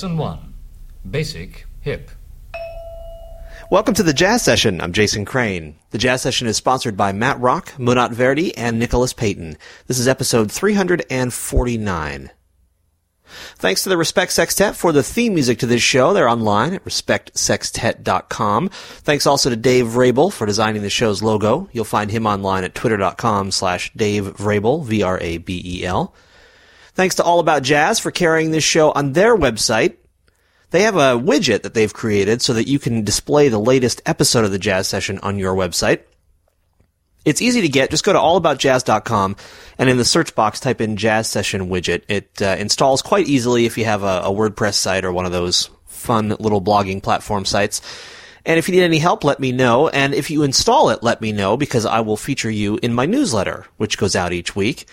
Lesson 1 Basic Hip. Welcome to the Jazz Session. I'm Jason Crane. The Jazz Session is sponsored by Matt Rock, Munat Verdi, and Nicholas Payton. This is episode 349. Thanks to the Respect Sextet for the theme music to this show. They're online at respectsextet.com. Thanks also to Dave Vrabel for designing the show's logo. You'll find him online at twitter.com slash Dave Vrabel, V-R-A-B-E-L. Thanks to All About Jazz for carrying this show on their website. They have a widget that they've created so that you can display the latest episode of the Jazz Session on your website. It's easy to get. Just go to allaboutjazz.com and in the search box type in Jazz Session widget. It uh, installs quite easily if you have a, a WordPress site or one of those fun little blogging platform sites. And if you need any help, let me know. And if you install it, let me know because I will feature you in my newsletter, which goes out each week.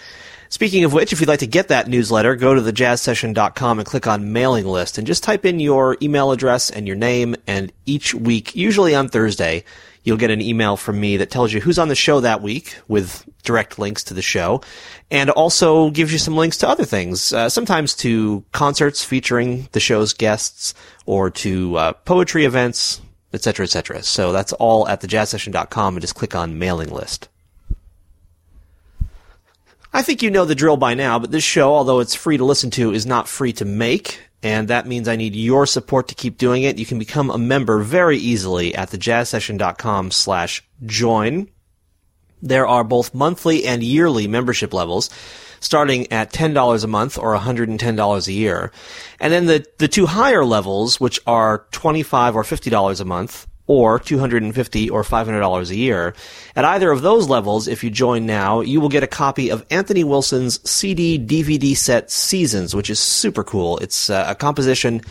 Speaking of which, if you'd like to get that newsletter, go to thejazzsession.com and click on mailing list and just type in your email address and your name. And each week, usually on Thursday, you'll get an email from me that tells you who's on the show that week with direct links to the show and also gives you some links to other things, uh, sometimes to concerts featuring the show's guests or to uh, poetry events, etc., etc. So that's all at thejazzsession.com and just click on mailing list. I think you know the drill by now, but this show, although it's free to listen to, is not free to make. And that means I need your support to keep doing it. You can become a member very easily at thejazzsession.com slash join. There are both monthly and yearly membership levels starting at $10 a month or $110 a year. And then the, the two higher levels, which are 25 or $50 a month, or 250 or $500 a year. At either of those levels, if you join now, you will get a copy of Anthony Wilson's CD DVD set Seasons, which is super cool. It's uh, a composition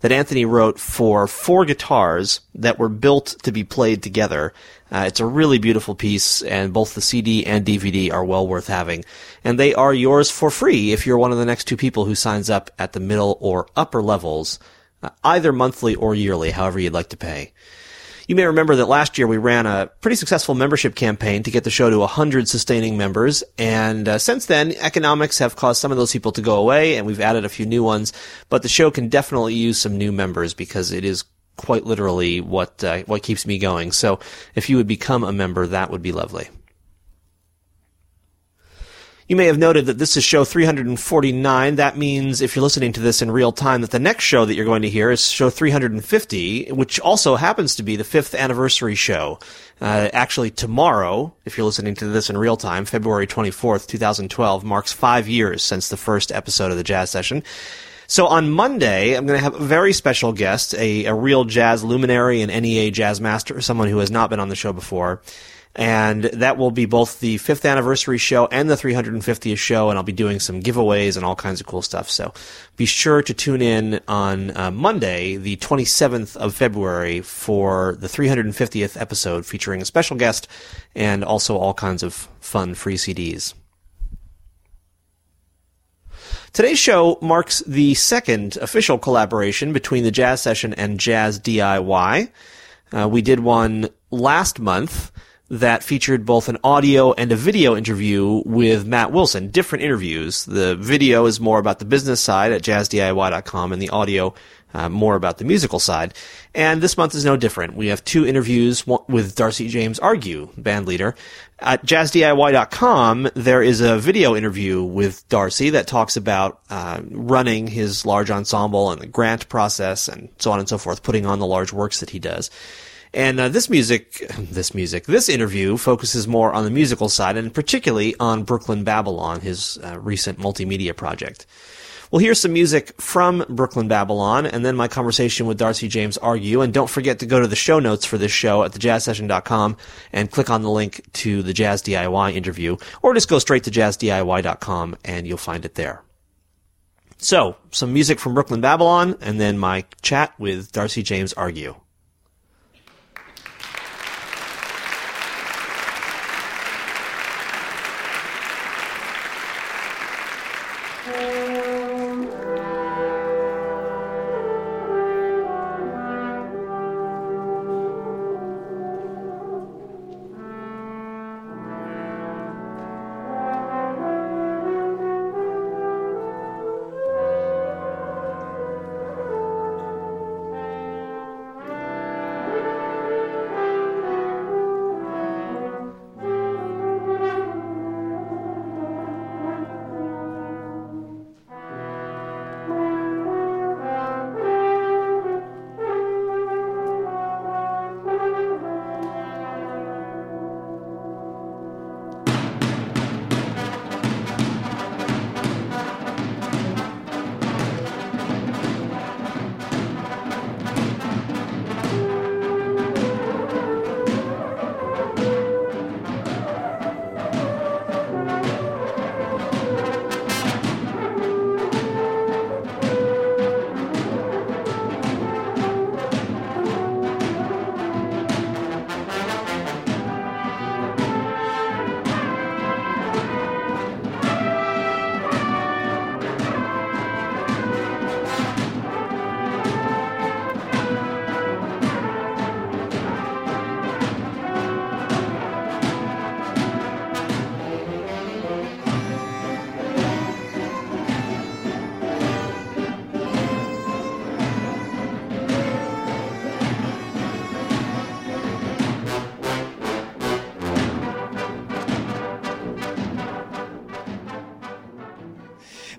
that Anthony wrote for four guitars that were built to be played together. Uh, it's a really beautiful piece, and both the CD and DVD are well worth having. And they are yours for free if you're one of the next two people who signs up at the middle or upper levels, uh, either monthly or yearly, however you'd like to pay. You may remember that last year we ran a pretty successful membership campaign to get the show to 100 sustaining members. And uh, since then, economics have caused some of those people to go away and we've added a few new ones. But the show can definitely use some new members because it is quite literally what, uh, what keeps me going. So if you would become a member, that would be lovely. You may have noted that this is show 349. That means if you're listening to this in real time, that the next show that you're going to hear is show 350, which also happens to be the fifth anniversary show. Uh, actually, tomorrow, if you're listening to this in real time, February 24th, 2012, marks five years since the first episode of the Jazz Session. So on Monday, I'm going to have a very special guest, a, a real jazz luminary and NEA jazz master, someone who has not been on the show before and that will be both the fifth anniversary show and the 350th show, and I'll be doing some giveaways and all kinds of cool stuff. So be sure to tune in on uh, Monday, the 27th of February, for the 350th episode featuring a special guest and also all kinds of fun free CDs. Today's show marks the second official collaboration between the Jazz Session and Jazz DIY. Uh, we did one last month that featured both an audio and a video interview with Matt Wilson, different interviews. The video is more about the business side at jazzdiy.com and the audio uh, more about the musical side. And this month is no different. We have two interviews with Darcy James Argue, band leader. At jazzdiy.com, there is a video interview with Darcy that talks about uh, running his large ensemble and the grant process and so on and so forth, putting on the large works that he does. And uh, this music, this music, this interview focuses more on the musical side and particularly on Brooklyn Babylon, his uh, recent multimedia project. We'll hear some music from Brooklyn Babylon and then my conversation with Darcy James Argue. And don't forget to go to the show notes for this show at thejazzsession.com and click on the link to the Jazz DIY interview or just go straight to jazzdiy.com and you'll find it there. So, some music from Brooklyn Babylon and then my chat with Darcy James Argue.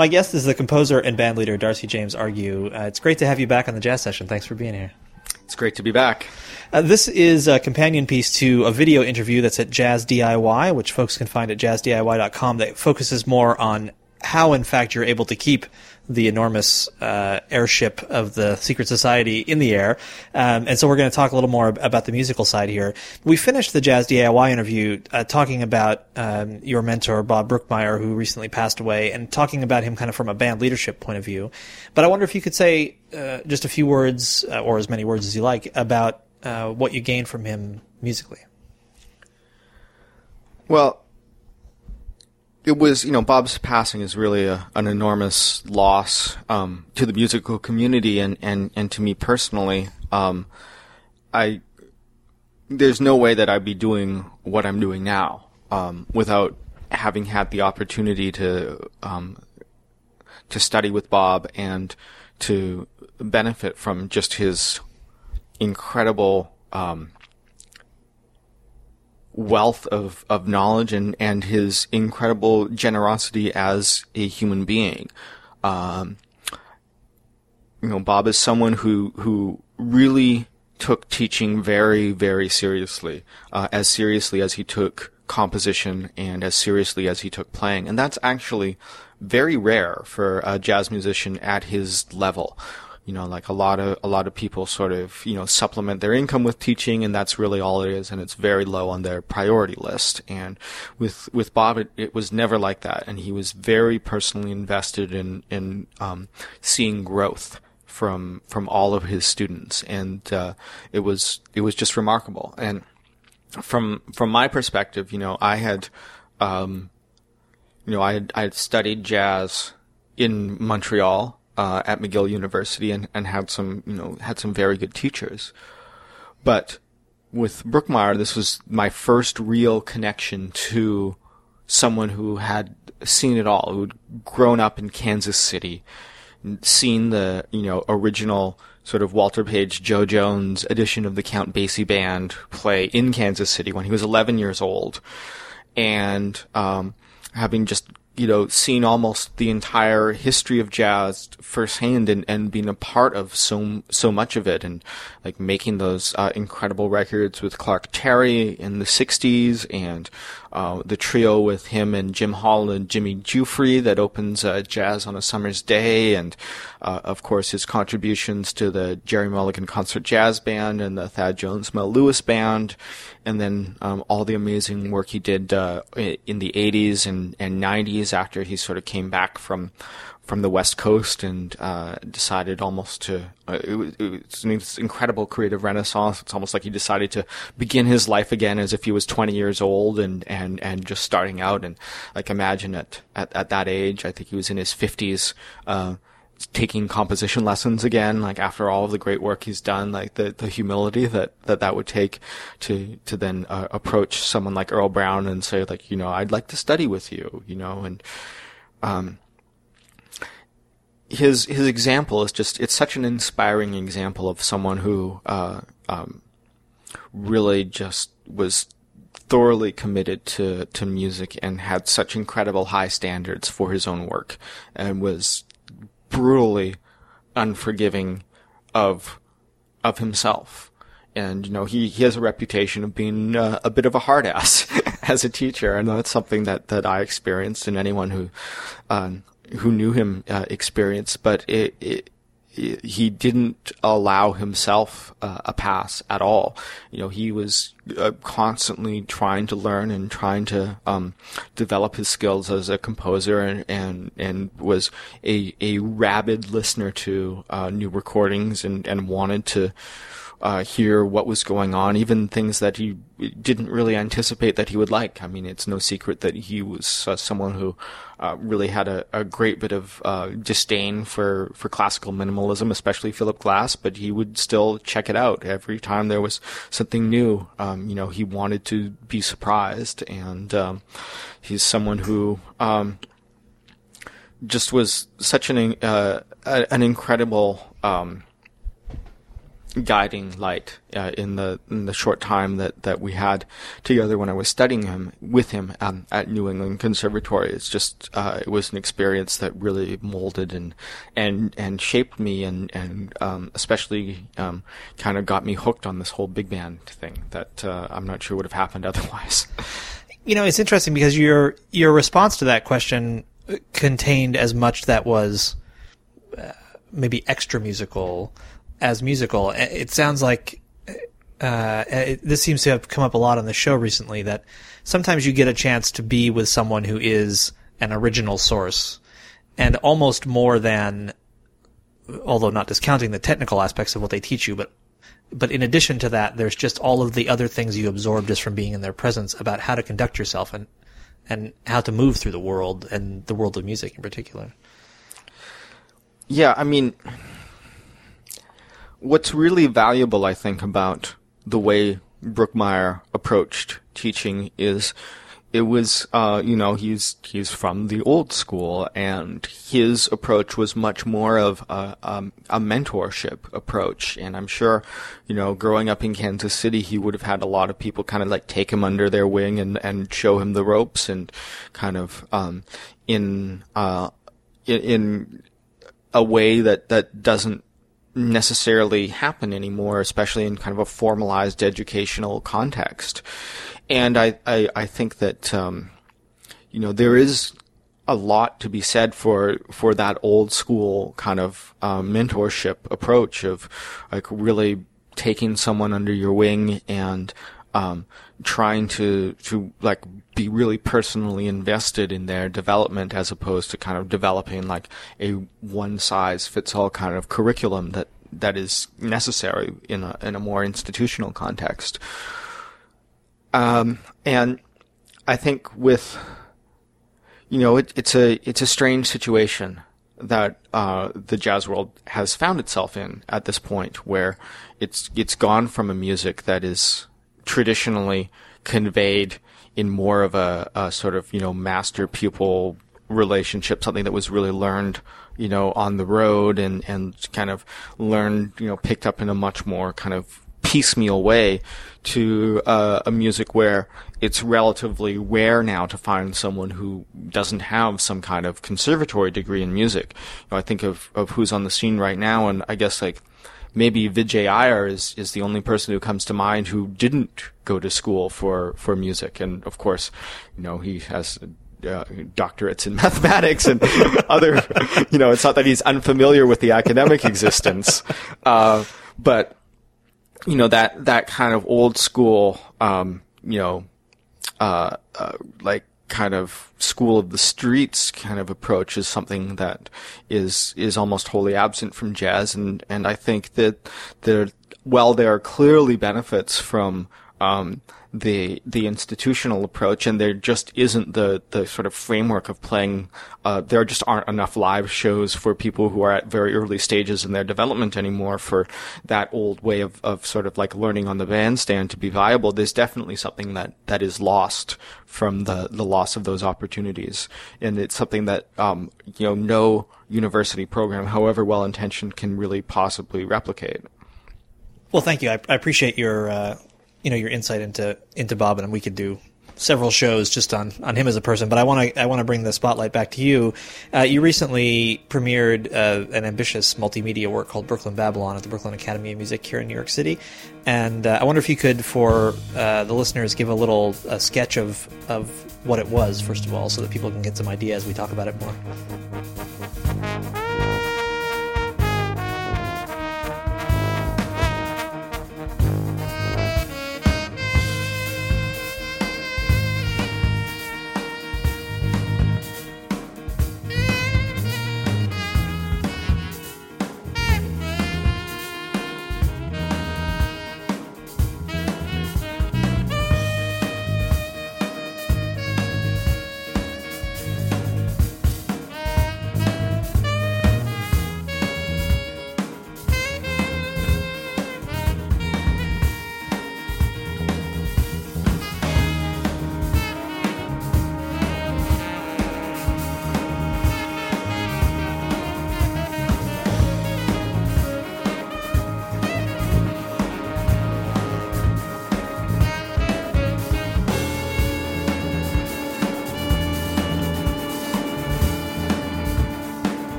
My guest is the composer and band leader Darcy James Argue. Uh, it's great to have you back on the jazz session. Thanks for being here. It's great to be back. Uh, this is a companion piece to a video interview that's at Jazz DIY, which folks can find at jazzdiy.com that focuses more on how, in fact, you're able to keep the enormous uh, airship of the secret society in the air. Um, and so we're going to talk a little more about the musical side here. We finished the Jazz DIY interview uh, talking about um, your mentor, Bob Brookmeyer, who recently passed away, and talking about him kind of from a band leadership point of view. But I wonder if you could say uh, just a few words, uh, or as many words as you like, about uh, what you gained from him musically. Well, it was, you know, Bob's passing is really a, an enormous loss um, to the musical community and, and, and to me personally. Um, I there's no way that I'd be doing what I'm doing now um, without having had the opportunity to um, to study with Bob and to benefit from just his incredible um, wealth of, of knowledge and, and his incredible generosity as a human being. Um, you know, Bob is someone who, who really took teaching very, very seriously, uh, as seriously as he took composition and as seriously as he took playing. And that's actually very rare for a jazz musician at his level you know, like a lot of a lot of people sort of you know supplement their income with teaching, and that's really all it is, and it's very low on their priority list. And with with Bob, it, it was never like that, and he was very personally invested in in um, seeing growth from from all of his students, and uh, it was it was just remarkable. And from from my perspective, you know, I had, um, you know, I had I had studied jazz in Montreal uh, at McGill University and, and had some, you know, had some very good teachers. But with Brookmeyer, this was my first real connection to someone who had seen it all, who'd grown up in Kansas City, seen the, you know, original sort of Walter Page, Joe Jones edition of the Count Basie Band play in Kansas City when he was 11 years old. And, um, having just you know, seen almost the entire history of jazz firsthand and, and being a part of so so much of it, and like making those uh, incredible records with Clark Terry in the '60s, and uh, the trio with him and Jim Hall and Jimmy Giuffre that opens uh, Jazz on a Summer's Day, and uh, of course his contributions to the Gerry Mulligan Concert Jazz Band and the Thad Jones Mel Lewis Band, and then um, all the amazing work he did uh, in the 80s and, and 90s after he sort of came back from from the West Coast and uh, decided almost to. Uh, it, was, it was an incredible creative renaissance. It's almost like he decided to begin his life again as if he was 20 years old and, and, and just starting out. And like imagine at, at, at that age, I think he was in his 50s. Uh, taking composition lessons again, like after all of the great work he's done, like the, the humility that, that that would take to, to then uh, approach someone like Earle Brown and say like, you know, I'd like to study with you, you know, and, um, his, his example is just, it's such an inspiring example of someone who, uh, um, really just was thoroughly committed to, to music and had such incredible high standards for his own work and was brutally unforgiving of of himself. And you know he, he has a reputation of being uh, a bit of a hard ass as a teacher, and that's something that, that I experienced, and anyone who uh, who knew him uh, experienced. But it, it he didn't allow himself uh, a pass at all. You know, he was uh, constantly trying to learn and trying to um, develop his skills as a composer, and and, and was a a rabid listener to uh, new recordings and and wanted to uh, hear what was going on, even things that he didn't really anticipate that he would like. I mean, it's no secret that he was uh, someone who uh, really had a, a, great bit of uh, disdain for, for classical minimalism, especially Philip Glass, but he would still check it out every time there was something new. Um, you know, he wanted to be surprised, and um, he's someone who um, just was such an uh, an incredible um, guiding light uh, in the in the short time that, that we had together when I was studying him with him um, at New England Conservatory. It's just uh, it was an experience that really molded and and and shaped me and and um, especially um, kind of got me hooked on this whole big band thing that uh, I'm not sure would have happened otherwise. You know, it's interesting because your your response to that question contained as much that was uh, maybe extra musical as musical. It sounds like uh, it, this seems to have come up a lot on the show recently that sometimes you get a chance to be with someone who is an original source and almost more than although not discounting the technical aspects of what they teach you but but in addition to that there's just all of the other things you absorb just from being in their presence about how to conduct yourself and and how to move through the world and the world of music in particular yeah i mean what's really valuable, I think, about the way Brookmeyer approached teaching is it was, uh, you know, he's he's from the old school, and his approach was much more of a, um, a mentorship approach. And I'm sure, you know, growing up in Kansas City, he would have had a lot of people kind of like take him under their wing and and show him the ropes, and kind of um, in uh, in, in a way that that doesn't necessarily happen anymore, especially in kind of a formalized educational context. And I, I, I think that, um, you know, there is a lot to be said for, for that old school kind of, um, mentorship approach of like really taking someone under your wing and, um, trying to to like be really personally invested in their development as opposed to kind of developing like a one size fits all kind of curriculum that that is necessary in a in a more institutional context. Um, and I think with you know it, it's a it's a strange situation that uh, the jazz world has found itself in at this point, where it's it's gone from a music that is traditionally conveyed in more of a, a sort of you know master pupil relationship, something that was really learned, you know, on the road and, and kind of learned, you know, picked up in a much more kind of piecemeal way to uh, a music where it's relatively rare now to find someone who doesn't have some kind of conservatory degree in music. You know, I think of, of who's on the scene right now, and I guess like maybe Vijay Iyer is, is the only person who comes to mind who didn't go to school for, for music. And of course, you know, he has uh, doctorates in mathematics and other, you know, it's not that he's unfamiliar with the academic existence, uh, but you know that that kind of old school, um, you know, uh, uh, like kind of school of the streets kind of approach is something that is is almost wholly absent from jazz, and and I think that there, while there are clearly benefits from um, the the institutional approach, and there just isn't the the sort of framework of playing. Uh, there just aren't enough live shows for people who are at very early stages in their development anymore for that old way of, of sort of like learning on the bandstand to be viable. There's definitely something that that is lost from the the loss of those opportunities, and it's something that um, you know no university program, however well intentioned, can really possibly replicate. Well, thank you. I, I appreciate your uh, you know your insight into into Bob, and we could do several shows just on, on him as a person. But I want to I want to bring the spotlight back to you. Uh, you recently premiered uh, an ambitious multimedia work called Brooklyn Babylon at the Brooklyn Academy of Music here in New York City, and uh, I wonder if you could, for uh, the listeners, give a little sketch of of what it was first of all, so that people can get some idea as we talk about it more.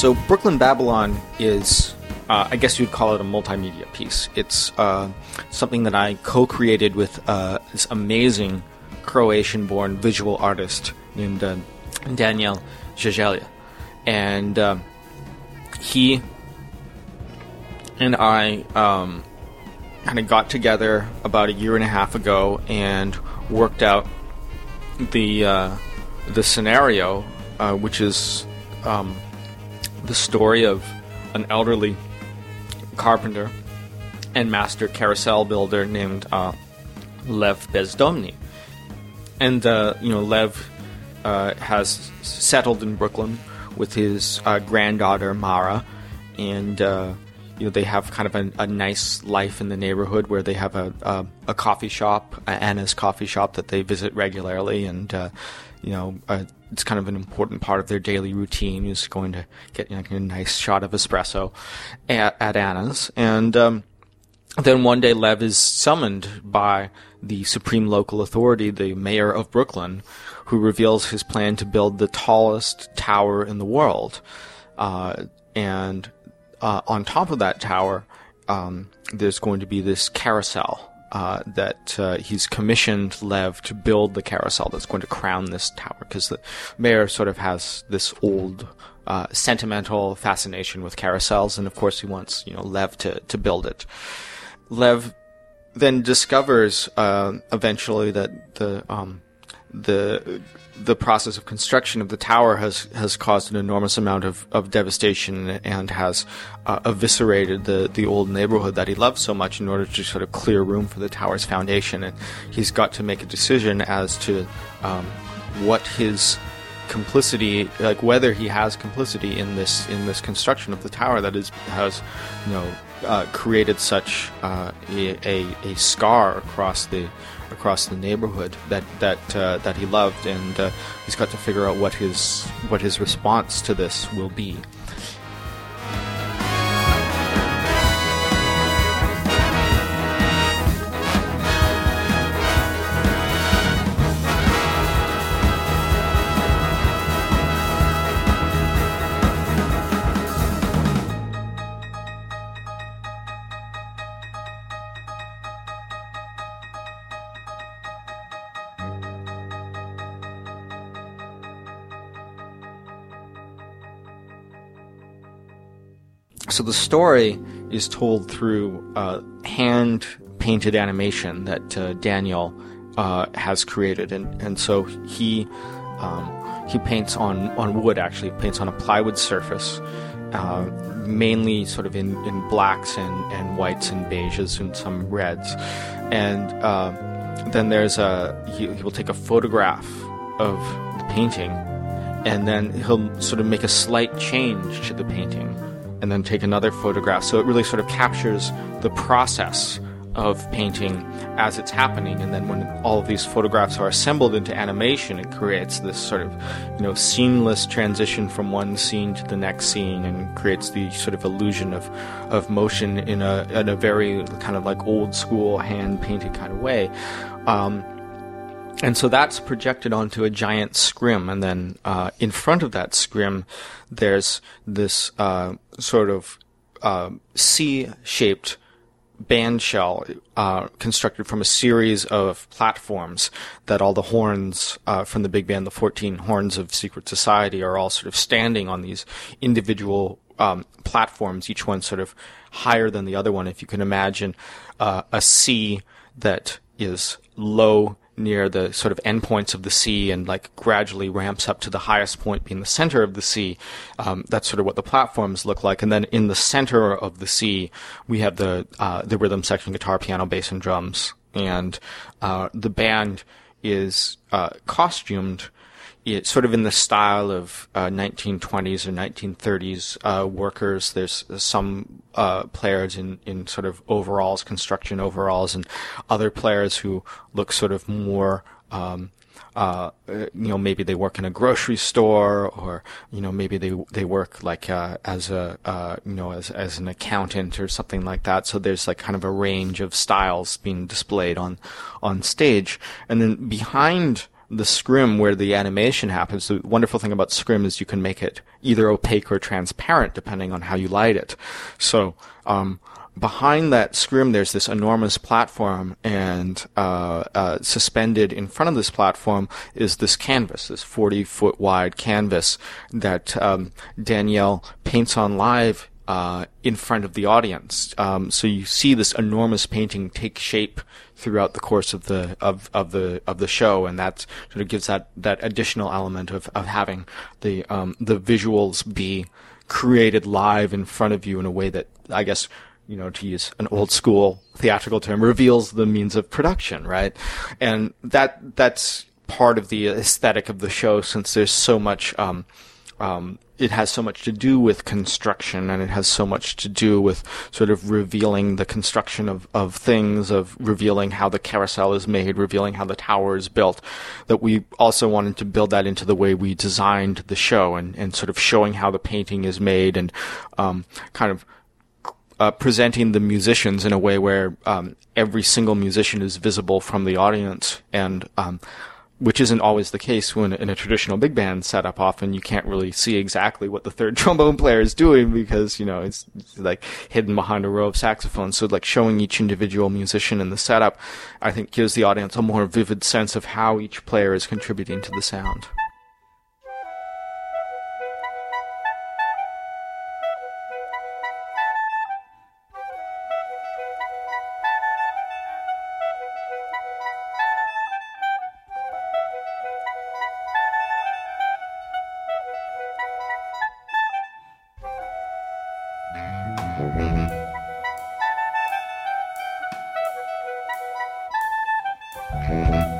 So Brooklyn Babylon is, uh, I guess you'd call it a multimedia piece. It's uh, something that I co-created with uh, this amazing Croatian-born visual artist named uh, Daniel Zezelj. And um, he and I um, kind of got together about a year and a half ago and worked out the uh, the scenario, uh, which is um, the story of an elderly carpenter and master carousel builder named uh, Lev Bezdomny. And uh, you know, Lev uh, has settled in Brooklyn with his uh, granddaughter Mara, and uh, you know they have kind of a, a, nice life in the neighborhood where they have a a, a coffee shop, Anna's coffee shop that they visit regularly, and uh, you know it's kind of an important part of their daily routine is going to get you know, a nice shot of espresso at, at Anna's, and um, then one day Lev is summoned by the supreme local authority, the mayor of Brooklyn, who reveals his plan to build the tallest tower in the world. Uh, and uh, on top of that tower, um, there's going to be this carousel uh, that uh, he's commissioned Lev to build the carousel that's going to crown this tower because the mayor sort of has this old uh, sentimental fascination with carousels, and of course he wants you know Lev to to build it. Lev then discovers uh, eventually that the um, the the process of construction of the tower has has caused an enormous amount of, of devastation and has uh, eviscerated the the old neighborhood that he loved so much in order to sort of clear room for the tower's foundation. And he's got to make a decision as to um, what his complicity like whether he has complicity in this in this construction of the tower that is has you know uh, created such uh, a, a, a scar across the across the neighborhood that that uh, that he loved, and uh, he's got to figure out what his what his response to this will be. So the story is told through uh, hand painted animation that uh, Daniel uh, has created, and and so he um, he paints on on wood. Actually, paints on a plywood surface, uh, mainly sort of in, in blacks and, and whites and beiges and some reds, and uh, then there's a he, he will take a photograph of the painting, and then he'll sort of make a slight change to the painting and then take another photograph. So it really sort of captures the process of painting as it's happening and then when all of these photographs are assembled into animation it creates this sort of you know seamless transition from one scene to the next scene and creates the sort of illusion of of motion in a in a very kind of like old school hand painted kind of way um, and so that's projected onto a giant scrim, and then uh, in front of that scrim, there's this uh, sort of uh, C-shaped band shell uh, constructed from a series of platforms that all the horns uh, from the big band, the 14 horns of Secret Society, are all sort of standing on these individual um, platforms, each one sort of higher than the other one. If you can imagine uh, a C that is low near the sort of endpoints of the C and like gradually ramps up to the highest point being the center of the C. Um, that's sort of what the platforms look like. And then in the center of the C, we have the uh, the rhythm section, guitar, piano, bass, and drums. And uh, the band is uh, costumed it's sort of in the style of uh, 1920s or 1930s uh, workers. There's some uh, players in, in sort of overalls, construction overalls, and other players who look sort of more. Um, uh, you know, maybe they work in a grocery store, or you know, maybe they they work like uh, as a uh, you know as as an accountant or something like that. So there's like kind of a range of styles being displayed on on stage, and then behind the scrim where the animation happens. The wonderful thing about scrim is you can make it either opaque or transparent depending on how you light it. So, um, behind that scrim, there's this enormous platform, and uh, uh, suspended in front of this platform is this canvas, this 40 foot wide canvas that um, Daniel paints on live uh, in front of the audience. Um, so you see this enormous painting take shape throughout the course of the of, of the of the show, and that sort of gives that that additional element of, of having the um, the visuals be created live in front of you in a way that I guess you know, to use an old school theatrical term, reveals the means of production, right? And that that's part of the aesthetic of the show, since there's so much. Um, um, it has so much to do with construction, and it has so much to do with sort of revealing the construction of, of things, of revealing how the carousel is made, revealing how the tower is built. That we also wanted to build that into the way we designed the show, and, and sort of showing how the painting is made, and um, kind of uh, presenting the musicians in a way where um, every single musician is visible from the audience, and um, which isn't always the case when in a traditional big band setup. Often you can't really see exactly what the third trombone player is doing because you know it's, like hidden behind a row of saxophones. So like showing each individual musician in the setup, I think gives the audience a more vivid sense of how each player is contributing to the sound. Bye.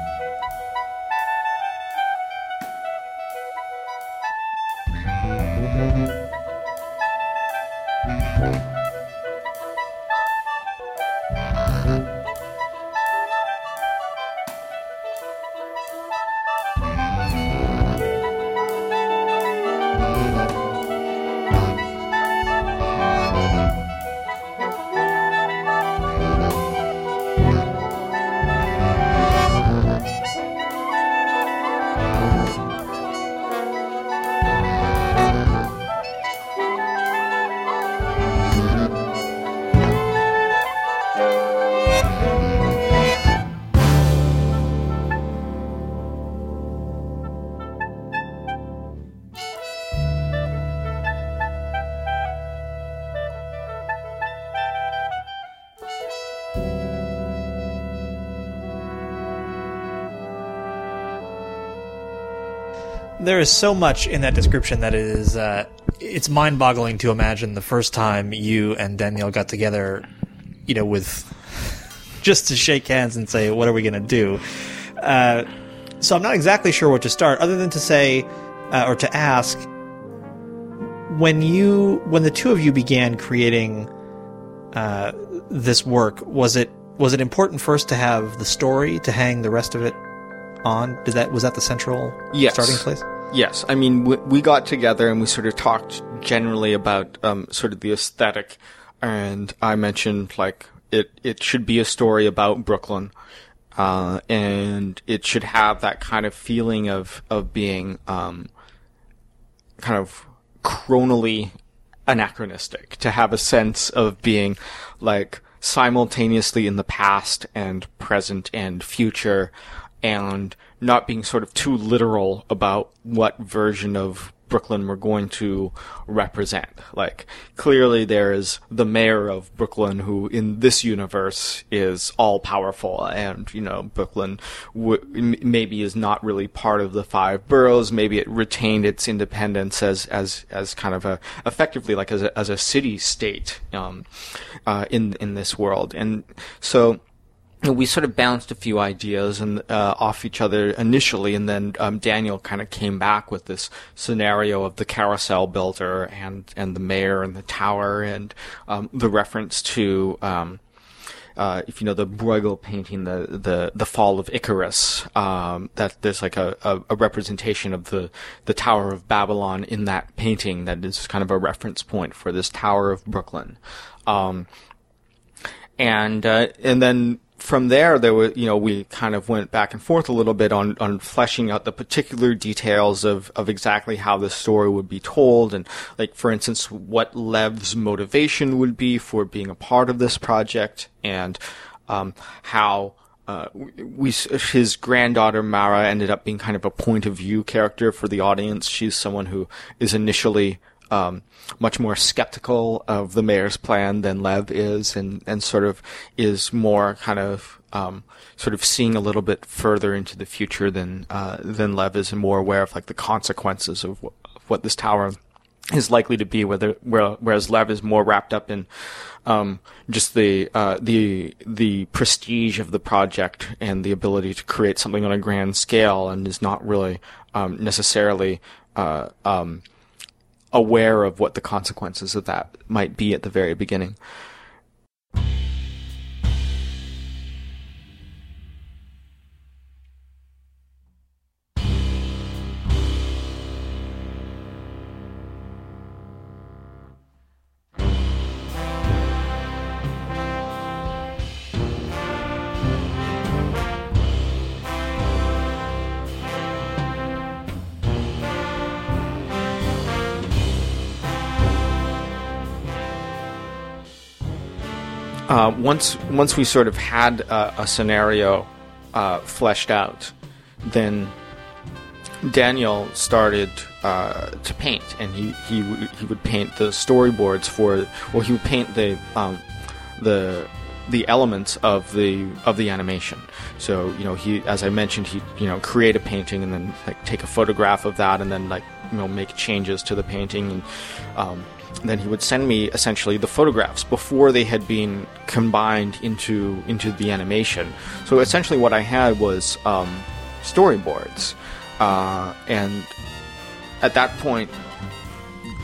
There is so much in that description that is uh, it's mind-boggling to imagine the first time you and Daniel got together, you know, with just to shake hands and say, "What are we going to do?" Uh, so I'm not exactly sure where to start, other than to say uh, or to ask when you when the two of you began creating uh, this work, was it was it important first to have the story to hang the rest of it on? Did that was that the central yes. starting place? Yes, I mean we, we, got together and we sort of talked generally about um, sort of the aesthetic, and I mentioned like it it should be a story about Brooklyn, uh, and it should have that kind of feeling of of being um, kind of chronally anachronistic, to have a sense of being like simultaneously in the past and present and future and not being sort of too literal about what version of Brooklyn we're going to represent. Like, clearly there's the mayor of Brooklyn who in this universe is all powerful and, you know, Brooklyn w- maybe is not really part of the five boroughs. Maybe it retained its independence as, as, as kind of a, effectively like as a, as a city state, um, uh, in, in this world. And so, we sort of bounced a few ideas and uh, off each other initially, and then um, Daniel kind of came back with this scenario of the carousel builder and and the mayor and the tower, and um, the reference to. Um, uh, if you know the Bruegel painting, the the the fall of Icarus, um, that there's like a, a, a, representation of the the Tower of Babylon in that painting that is kind of a reference point for this Tower of Brooklyn, um, and uh, and then from there, there were, you know, we kind of went back and forth a little bit on, on fleshing out the particular details of, of exactly how the story would be told. And like, for instance, what Lev's motivation would be for being a part of this project and, um, how, uh, we, his granddaughter Mara ended up being kind of a point of view character for the audience. She's someone who is initially, um, much more skeptical of the mayor's plan than Lev is, and, and sort of is more kind of um, sort of seeing a little bit further into the future than uh, than Lev is, and more aware of like the consequences of, w- of what this tower is likely to be. Whether whereas Lev is more wrapped up in um, just the uh, the the prestige of the project and the ability to create something on a grand scale, and is not really um, necessarily. Uh, um, aware of what the consequences of that might be at the very beginning. Uh, once once we sort of had a, a scenario uh, fleshed out, then Daniel started uh, to paint, and he, he he would paint the storyboards for, well, he would paint the um, the the elements of the of the animation. So you know, he as I mentioned, he you know create a painting and then like take a photograph of that, and then like you know make changes to the painting and um, then he would send me essentially the photographs before they had been combined into into the animation. So essentially, what I had was um, storyboards, uh, and at that point,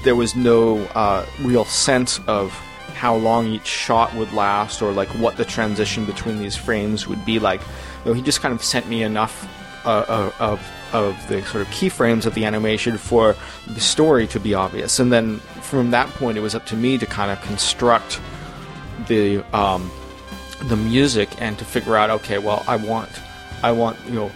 there was no uh, real sense of how long each shot would last or like what the transition between these frames would be like. Though he just kind of sent me enough uh, uh of of the sort of keyframes of the animation for the story to be obvious. And then from that point, it was up to me to kind of construct the um, the music and to figure out, okay, well, I want, I want, you know,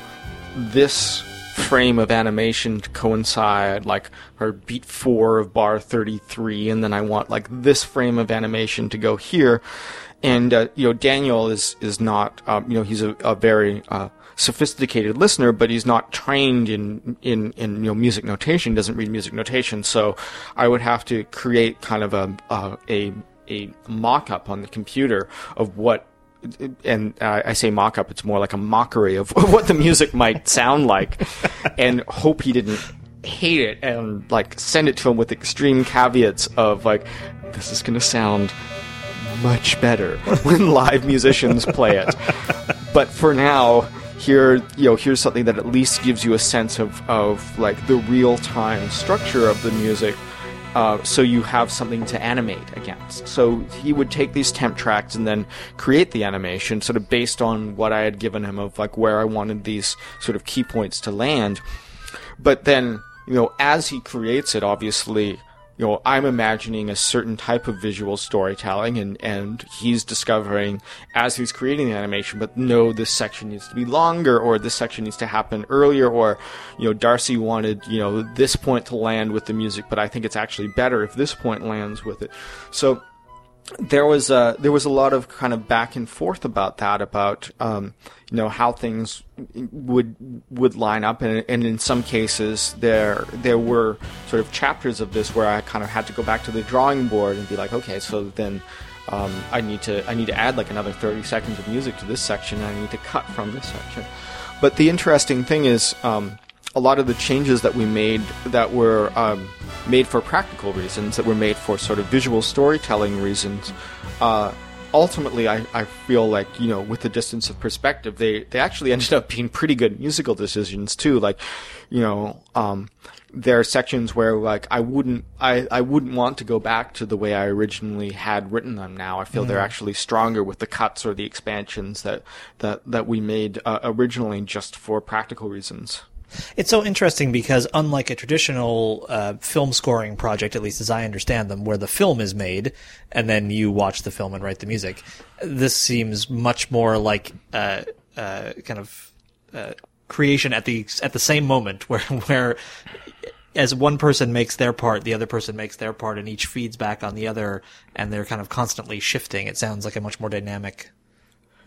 this frame of animation to coincide, like her beat four of bar 33, and then I want like this frame of animation to go here. And uh, you know, Daniel is is not, um, you know, he's a, a very uh, sophisticated listener, but he's not trained in, in, in, you know, music notation, doesn't read music notation. So I would have to create kind of a, a, a, a mock-up on the computer of what and I say mock up, it's more like a mockery of what the music might sound like, and hope he didn't hate it and like send it to him with extreme caveats of like, this is gonna sound much better when live musicians play it. But for now, here you know here's something that at least gives you a sense of of like the real time structure of the music uh, so you have something to animate against. So he would take these temp tracks and then create the animation sort of based on what i had given him of like where i wanted these sort of key points to land. But then you know as he creates it obviously you know, I'm imagining a certain type of visual storytelling, and and he's discovering as he's creating the animation. But no, this section needs to be longer, or this section needs to happen earlier, or you know, Darcy wanted you know this point to land with the music, but I think it's actually better if this point lands with it. So there was a there was a lot of kind of back and forth about that about um, you know how things would would line up. And, and in some cases there there were sort of chapters of this where I kind of had to go back to the drawing board and be like okay so then um, I need to I need to add like another 30 seconds of music to this section and I need to cut from this section. But the interesting thing is um, a lot of the changes that we made that were um, made for practical reasons, that were made for sort of visual storytelling reasons, uh, ultimately, I, I feel like, you know, with the distance of perspective, they, they actually ended up being pretty good musical decisions too. Like, you know, um, there are sections where like I wouldn't I, I wouldn't want to go back to the way I originally had written them now. I feel mm. they're actually stronger with the cuts or the expansions that that that we made uh, originally just for practical reasons. It's so interesting because unlike a traditional uh, film scoring project, at least as I understand them, where the film is made and then you watch the film and write the music, this seems much more like uh, uh, kind of uh, creation at the at the same moment, where where as one person makes their part, the other person makes their part, and each feeds back on the other, and they're kind of constantly shifting. It sounds like a much more dynamic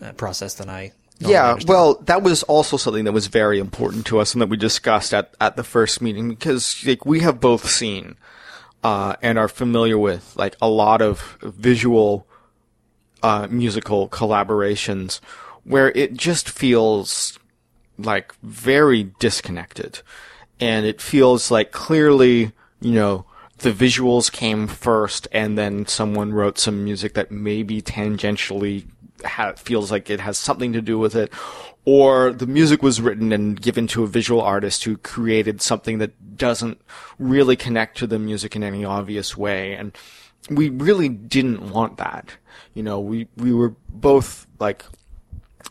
uh, process than I yeah, well, that was also something that was very important to us and that we discussed at, at the first meeting because like we have both seen uh, and are familiar with like a lot of visual uh, musical collaborations where it just feels like very disconnected. And it feels like clearly you know the visuals came first and then someone wrote some music that maybe tangentially ha- feels like it has something to do with it, or the music was written and given to a visual artist who created something that doesn't really connect to the music in any obvious way. And we really didn't want that. You know, we, we were both like,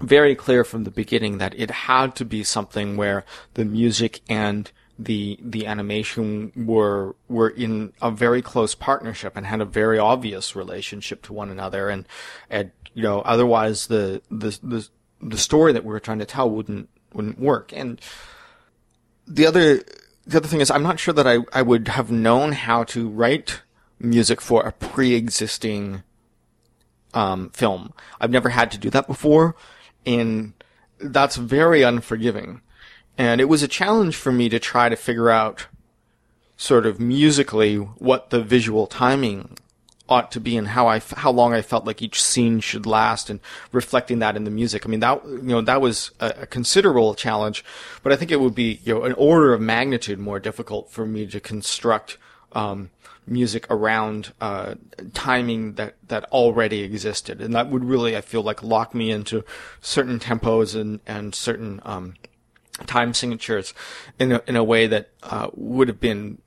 very clear from the beginning that it had to be something where the music and the the animation were were in a very close partnership and had a very obvious relationship to one another and and you know, otherwise the, the, the, the story that we were trying to tell wouldn't, wouldn't work. And the other, the other thing is I'm not sure that I, I would have known how to write music for a pre-existing, um, film. I've never had to do that before. And that's very unforgiving. And it was a challenge for me to try to figure out sort of musically what the visual timing ought to be and how I how long I felt like each scene should last and reflecting that in the music. I mean that you know that was a, a, considerable challenge, but I think it would be you know an order of magnitude more difficult for me to construct um, music around uh, timing that that already existed, and that would really I feel like lock me into certain tempos and and certain um, time signatures in a, in a way that uh, would have been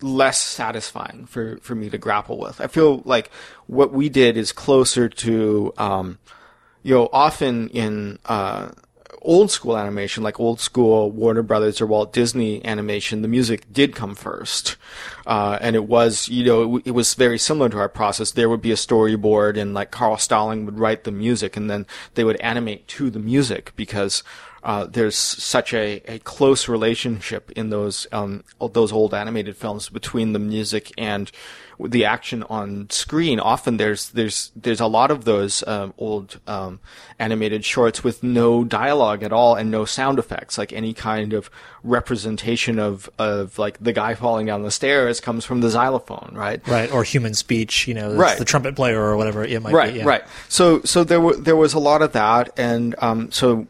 less satisfying for, for me to grapple with. I feel like what we did is closer to, um, you know, often in, uh, old school animation, like old school Warner Brothers or Walt Disney animation, the music did come first. Uh, and it was, you know, it, it, was very similar to our process. There would be a storyboard and like Carl Stalling would write the music and then they would animate to the music because uh, there's such a, a close relationship in those um, those old animated films between the music and the action on screen. Often there's there's there's a lot of those um, old um, animated shorts with no dialogue at all and no sound effects. Like any kind of representation of of like the guy falling down the stairs comes from the xylophone, right? Right, or human speech. You know, right. the trumpet player or whatever it might right, be. Yeah. Right, So so there were there was a lot of that, and um, so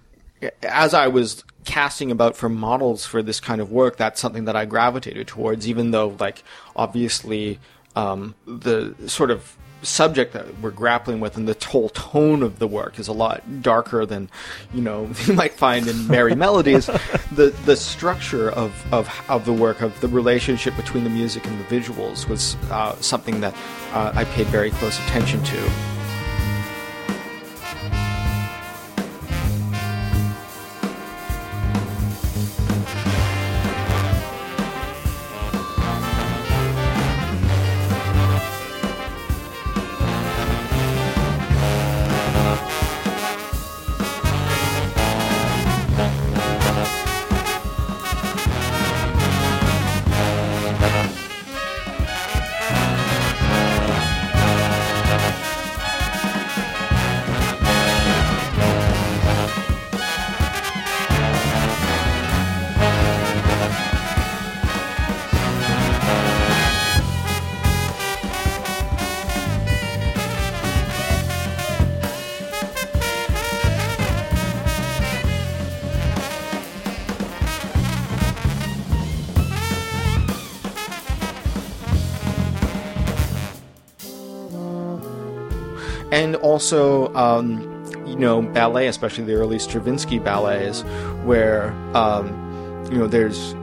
as I was casting about for models for this kind of work, that's something that I gravitated towards, even though, like, obviously, um, the sort of subject that we're grappling with and the whole tone of the work is a lot darker than you know you might find in merry melodies. The the structure of, of of the work of the relationship between the music and the visuals was uh, something that uh, I paid very close attention to and also um, you know ballet, especially the early Stravinsky ballets, where um, you know there's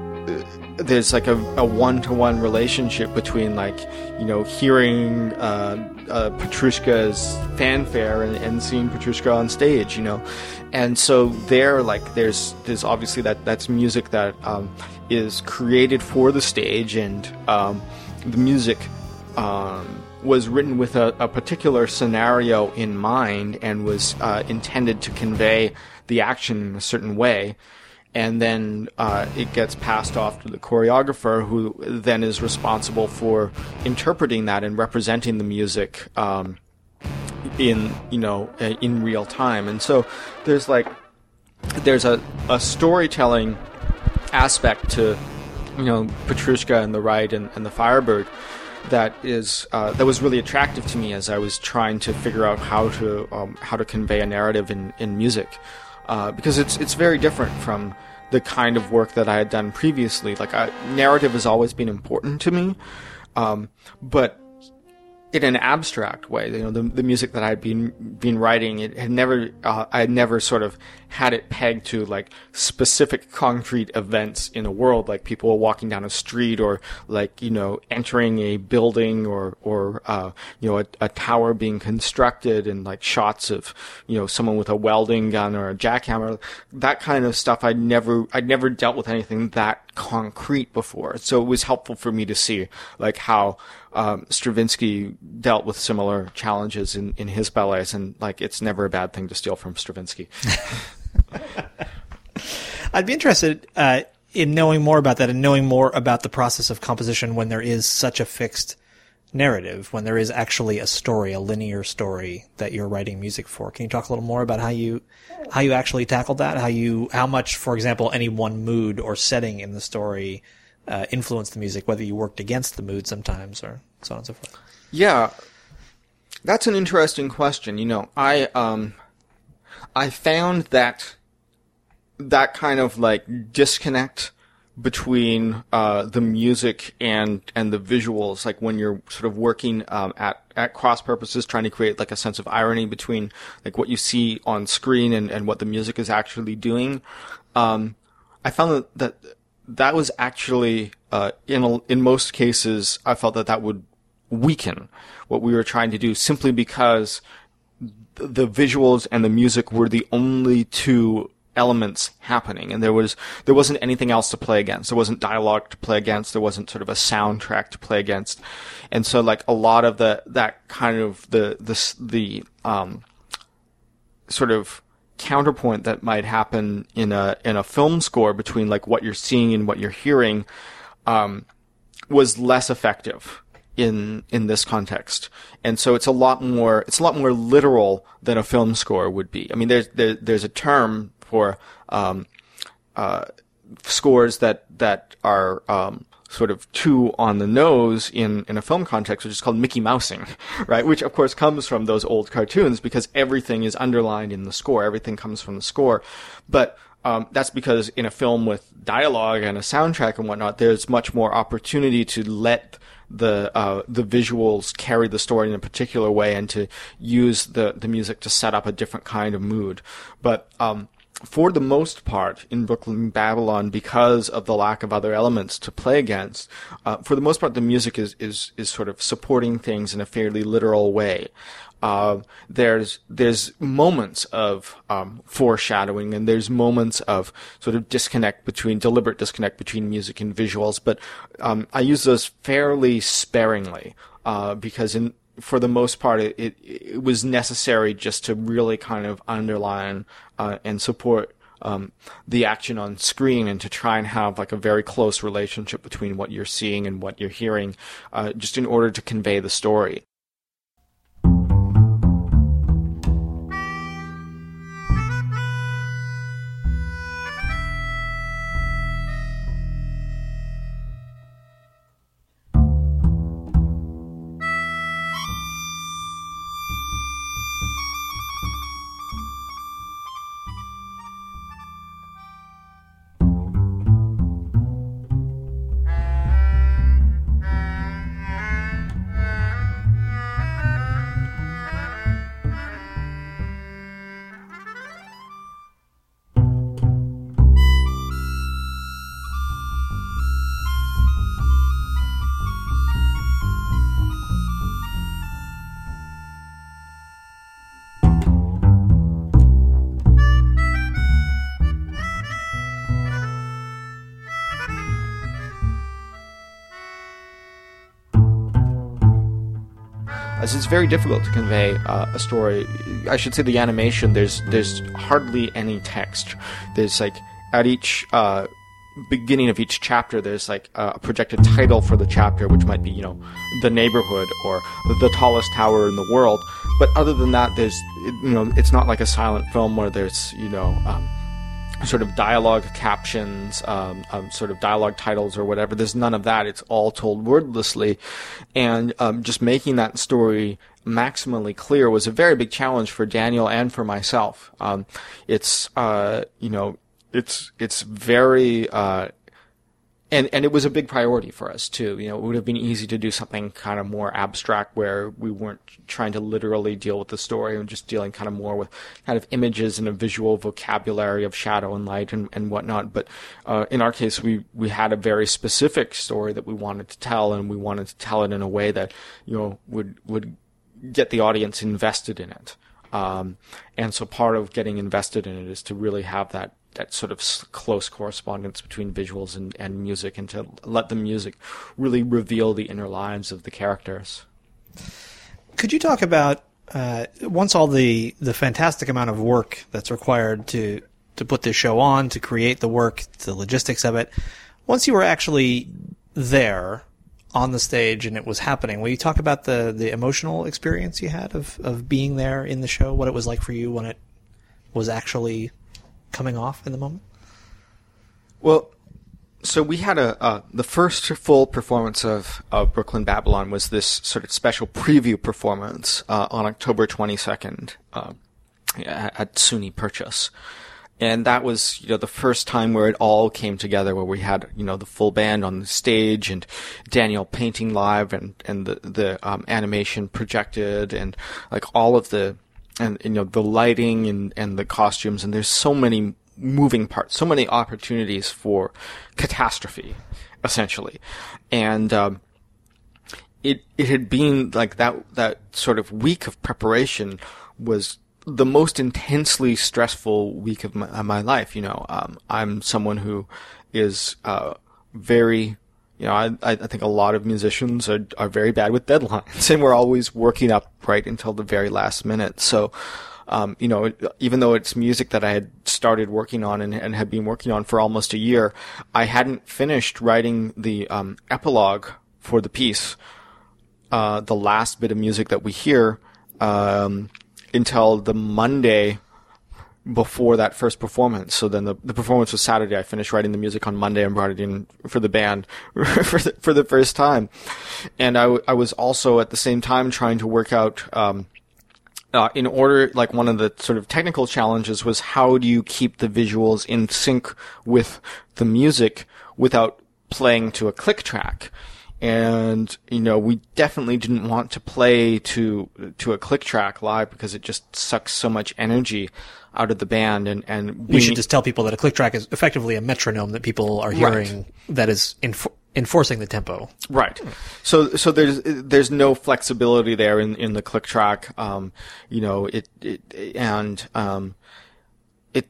there's like a, a one-to-one relationship between like you know hearing uh, uh, Petrushka's fanfare and, and seeing Petrushka on stage, you know, and so there like there's there's obviously that that's music that um, is created for the stage and um, the music um, was written with a, a, particular scenario in mind and was uh, intended to convey the action in a certain way and then uh, it gets passed off to the choreographer, who then is responsible for interpreting that and representing the music um, in you know uh, in real time. And so there's like there's a, a storytelling aspect to you know Petrushka and the Rite and, and the Firebird that is uh, that was really attractive to me as I was trying to figure out how to um, how to convey a narrative in in music uh, because it's it's very different from the kind of work that I had done previously. Like I, narrative has always been important to me, um, but in an abstract way. You know, the, the music that I'd been been writing, it had never, uh, I had never sort of had it pegged to like specific concrete events in the world, like people walking down a street or like you know entering a building or or uh, you know a, a tower being constructed and like shots of you know someone with a welding gun or a jackhammer. That kind of stuff. I'd never, I'd never dealt with anything that concrete before, so it was helpful for me to see like how um, Stravinsky dealt with similar challenges in, in his ballets, and like it's never a bad thing to steal from Stravinsky. I'd be interested uh, in knowing more about that and knowing more about the process of composition when there is such a fixed narrative, when there is actually a story, a linear story that you're writing music for. Can you talk a little more about how you how you actually tackled that? How you how much, for example, any one mood or setting in the story uh, influenced the music, whether you worked against the mood sometimes or so on and so forth. Yeah, that's an interesting question. You know, I um, I found that that kind of like disconnect between uh, the music and and the visuals, like when you're sort of working um, at at cross purposes, trying to create like a sense of irony between like what you see on screen and, and what the music is actually doing. Um, I found that, that that was actually uh, in in most cases I felt that that would weaken what we were trying to do simply because the visuals and the music were the only two elements happening and there was there wasn't anything else to play against there wasn't dialogue to play against there wasn't sort of a soundtrack to play against and so like a lot of the that kind of the the the um sort of counterpoint that might happen in a in a film score between like what you're seeing and what you're hearing um, was less effective in in this context. And so it's a lot more it's a lot more literal than a film score would be. I mean, there's there, there's a term for um, uh, scores that that are um, sort of too on the nose in, in a film context, which is called Mickey Mousing, right? Which of course comes from those old cartoons because everything is underlined in the score. Everything comes from the score. But um, that's because in a film with dialogue and a soundtrack and whatnot, there's much more opportunity to let the uh, the visuals carry the story in a particular way and to use the the music to set up a different kind of mood. But um, for the most part in Brooklyn Babylon, because of the lack of other elements to play against, uh, for the most part, the music is, is, is sort of supporting things in a fairly literal way. Uh, there's there's moments of um, foreshadowing and there's moments of sort of disconnect between deliberate disconnect between music and visuals, but um, I use those fairly sparingly uh, because in for the most part, it, it, it, was necessary just to really kind of underline uh, and support um, the action on screen and to try and have like a very close relationship between what you're seeing and what you're hearing, uh, just in order to convey the story. Very difficult to convey uh, a story. I should say the animation. There's there's hardly any text. There's like at each uh, beginning of each chapter, there's like a projected title for the chapter, which might be you know the neighborhood or the tallest tower in the world. But other than that, there's you know it's not like a silent film where there's you know. Um, sort of dialogue captions, um, um, sort of dialogue titles or whatever. There's none of that. It's all told wordlessly, and um, just making that story maximally clear was a very big challenge for Daniel and for myself. Um, it's uh, you know, it's it's very uh, and and it was a big priority for us too. You know, it would have been easy to do something kind of more abstract where we weren't trying to literally deal with the story and just dealing kind of more with kind of images and a visual vocabulary of shadow and light and, and whatnot. But uh, in our case, we we had a very specific story that we wanted to tell, and we wanted to tell it in a way that you know would would get the audience invested in it. Um, and so part of getting invested in it is to really have that that sort of close correspondence between visuals and, and music and to let the music really reveal the inner lives of the characters. Could you talk about uh, once all the, the fantastic amount of work that's required to to put this show on, to create the work, the logistics of it, once you were actually there on the stage and it was happening, will you talk about the, the emotional experience you had of, of being there in the show, what it was like for you when it was actually coming off in the moment? Well, so we had a uh, the first full performance of, of Brooklyn Babylon was this sort of special preview performance uh, on October 22nd uh, at SUNY Purchase. And that was, you know, the first time where it all came together, where we had, you know, the full band on the stage and Daniel painting live and, and the, the, um, animation projected and like all of the, and you know the lighting and and the costumes and there's so many moving parts, so many opportunities for catastrophe, essentially, and um, it it had been like that that sort of week of preparation was the most intensely stressful week of my, of my life. You know, um, I'm someone who is uh, very you know, I, I think a lot of musicians are, are very bad with deadlines and we're always working up right until the very last minute. So, um, you know, even though it's music that I had started working on and, and had been working on for almost a year, I hadn't finished writing the um, epilogue for the piece, uh, the last bit of music that we hear, um, until the Monday before that first performance. So then the, the performance was Saturday. I finished writing the music on Monday and brought it in for the band for the, for the first time. And I, w- I was also at the same time trying to work out, um, uh, in order, like one of the sort of technical challenges was how do you keep the visuals in sync with the music without playing to a click track? and you know we definitely didn't want to play to to a click track live because it just sucks so much energy out of the band and and we, we should just tell people that a click track is effectively a metronome that people are hearing right. that is inf- enforcing the tempo right so so there's there's no flexibility there in in the click track um you know it, it and um it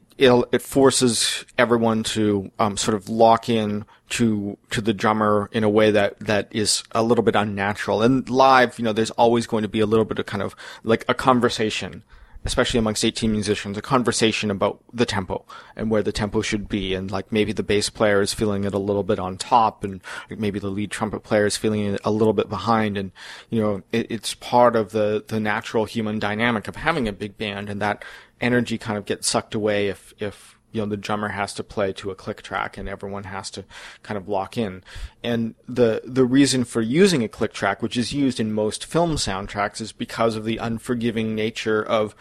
it forces everyone to um, sort of lock in to to the drummer in a way that that is a little bit unnatural. And live, you know, there's always going to be a little bit of kind of like a conversation, especially amongst 18 musicians, a conversation about the tempo and where the tempo should be, and like maybe the bass player is feeling it a little bit on top, and maybe the lead trumpet player is feeling it a little bit behind, and you know, it, it's part of the the natural human dynamic of having a big band, and that energy kind of gets sucked away if if you know the drummer has to play to a click track and everyone has to kind of lock in. And the the reason for using a click track which is used in most film soundtracks is because of the unforgiving nature of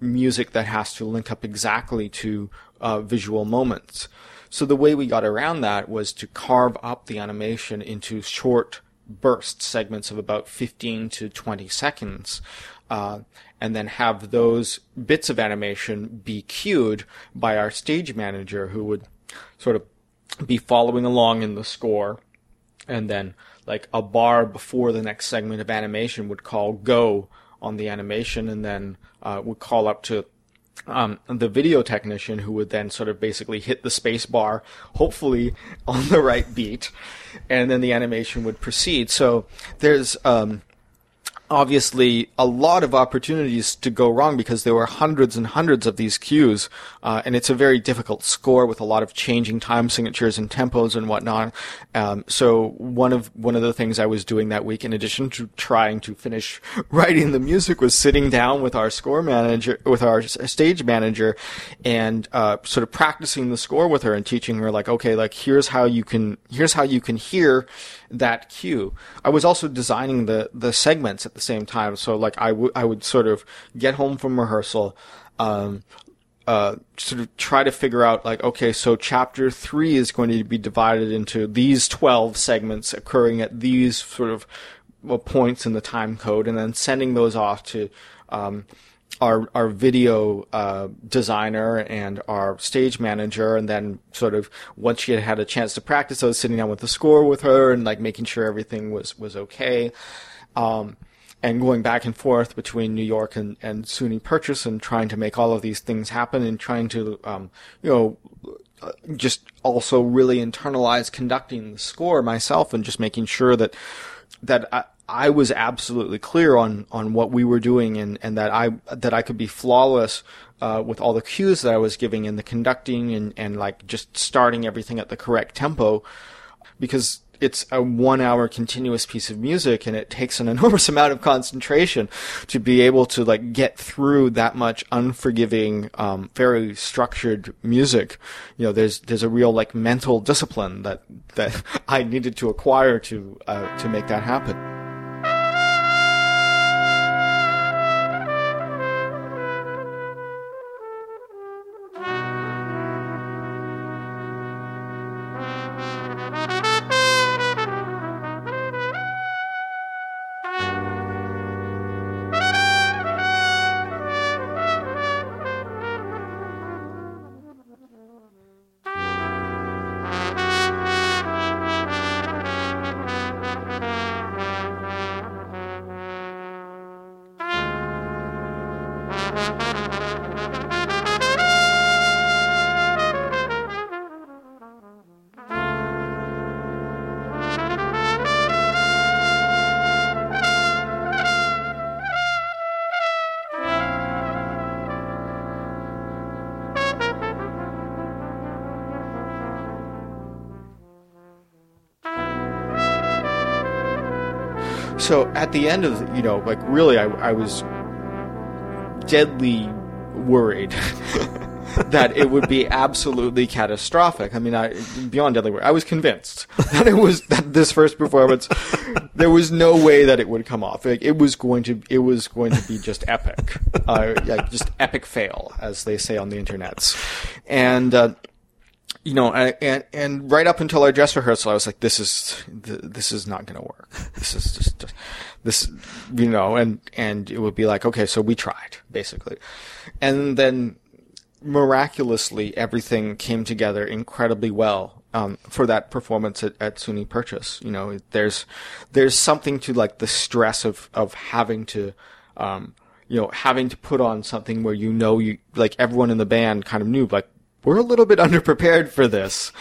music that has to link up exactly to uh, visual moments. So the way we got around that was to carve up the animation into short burst segments of about 15 to 20 seconds uh, and then have those bits of animation be cued by our stage manager who would sort of be following along in the score and then like a bar before the next segment of animation would call go on the animation and then uh, would call up to um, the video technician who would then sort of basically hit the space bar, hopefully on the right beat, and then the animation would proceed. So there's um, obviously a lot of opportunities to go wrong because there were hundreds and hundreds of these cues, uh, and it's a very difficult score with a lot of changing time signatures and tempos and whatnot. Um, so one of one of the things I was doing that week, in addition to trying to finish writing the music, was sitting down with our score manager, with our stage manager, and uh, sort of practicing the score with her and teaching her like, okay, like here's how you can here's how you can hear that cue. I was also designing the the segments at the same time, so like I would I would sort of get home from rehearsal, um, uh, sort of try to figure out like okay, so chapter three is going to be divided into these twelve segments occurring at these sort of well, points in the time code, and then sending those off to. Um, our our video uh, designer and our stage manager, and then sort of once she had had a chance to practice, I was sitting down with the score with her and like making sure everything was was okay, um, and going back and forth between New York and and SUNY Purchase and trying to make all of these things happen and trying to um, you know just also really internalize conducting the score myself and just making sure that that I was absolutely clear on on what we were doing and and that I that I could be flawless uh, with all the cues that I was giving in the conducting and and like just starting everything at the correct tempo because it's a one hour continuous piece of music and it takes an enormous amount of concentration to be able to like get through that much unforgiving um, very structured music. You know there's there's a real like mental discipline that that I needed to acquire to uh, to make that happen at the end of you know like really I, I was deadly worried that it would be absolutely catastrophic. I mean, I beyond deadly worried. I was convinced that it was that this first performance there was no way that it would come off. Like, it was going to it was going to be just epic, uh, just epic fail, as they say on the internets, and. Uh, you know, and and right up until our dress rehearsal, I was like, "This is this is not going to work. This is just this, you know." And and it would be like, "Okay, so we tried, basically," and then miraculously, everything came together incredibly well um, for that performance at, at SUNY Purchase. You know, there's there's something to like the stress of of having to. Um, you know, having to put on something where you know you like everyone in the band kind of knew like we're a little bit underprepared for this.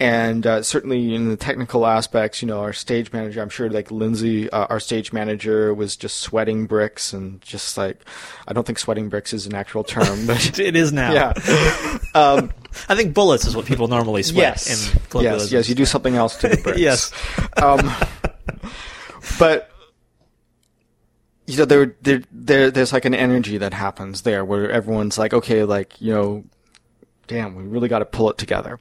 And uh, certainly in the technical aspects, you know, our stage manager, I'm sure like Lindsay, uh, our stage manager, was just sweating bricks and just like, I don't think sweating bricks is an actual term, but it is now. Yeah. Um, I think bullets is what people normally sweat yes. Yes, yes, you do something else to the bricks. yes. Um, but you know, there, there, there, there's like an energy that happens there where everyone's like, okay, like, you know, damn, we really got to pull it together.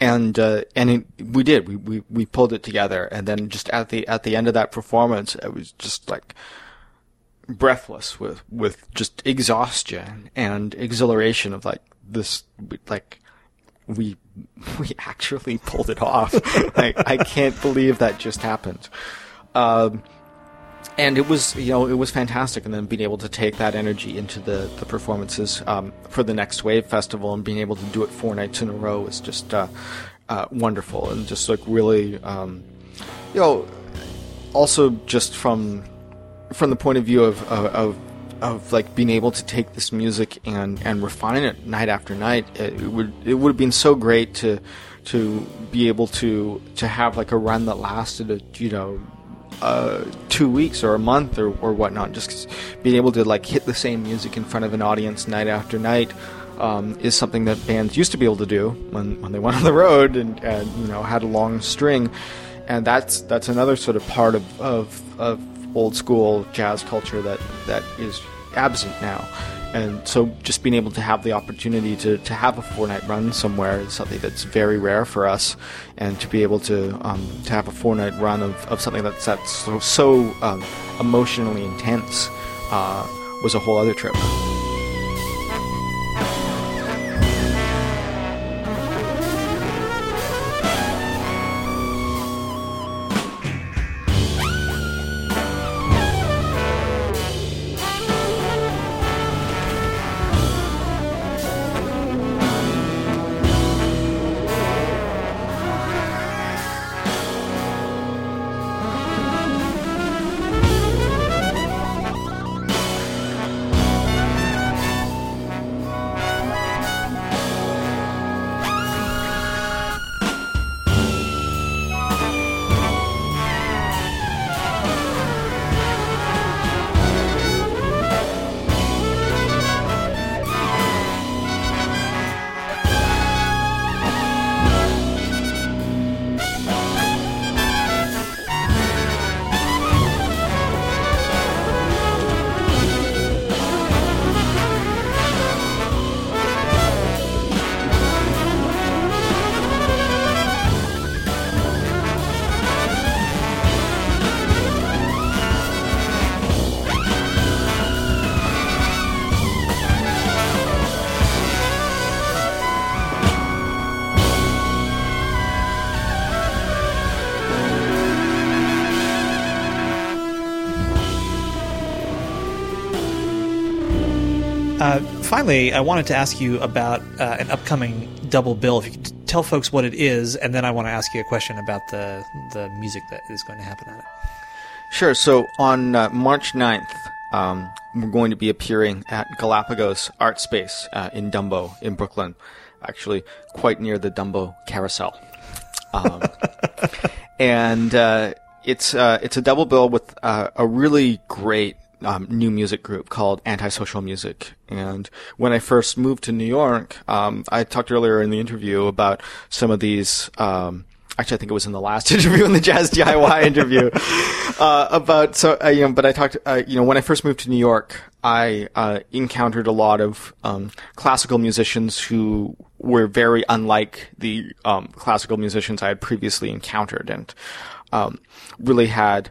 And, uh, and it, we did, we, we, we pulled it together. And then just at the, at the end of that performance, it was just like breathless with, with just exhaustion and exhilaration of like this, like, we, we actually pulled it off. like, I can't believe that just happened. Um, and it was you know it was fantastic and then being able to take that energy into the the performances um, for the next wave festival and being able to do it four nights in a row was just uh, uh, wonderful and just like really um, you know also just from from the point of view of, of, of like being able to take this music and and refine it night after night it, it would it would have been so great to to be able to to have like a run that lasted a, you know uh, two weeks or a month or, or whatnot. Just being able to like hit the same music in front of an audience night after night um, is something that bands used to be able to do when, when they went on the road and, and you know had a long string, and that's that's another sort of part of, of, of old school jazz culture that, that is absent now. And so just being able to have the opportunity to, to have a four night run somewhere is something that's very rare for us. And to be able to um, to have a four night run of, of something that's, that's so, so um, emotionally intense uh, was a whole other trip. Finally, I wanted to ask you about uh, an upcoming double bill. If you could t- tell folks what it is, and then I want to ask you a question about the the music that is going to happen at it. Sure. So on uh, March 9th, um, we're going to be appearing at Galapagos Art Space uh, in Dumbo in Brooklyn, actually quite near the Dumbo Carousel. Um, and uh, it's uh, it's a double bill with uh, a really great um, new music group called Antisocial Music. And when I first moved to New York, um, I talked earlier in the interview about some of these. Um, actually, I think it was in the last interview, in the Jazz DIY interview, uh, about so uh, you know. But I talked, uh, you know, when I first moved to New York, I uh, encountered a lot of um, classical musicians who were very unlike the um, classical musicians I had previously encountered, and um, really had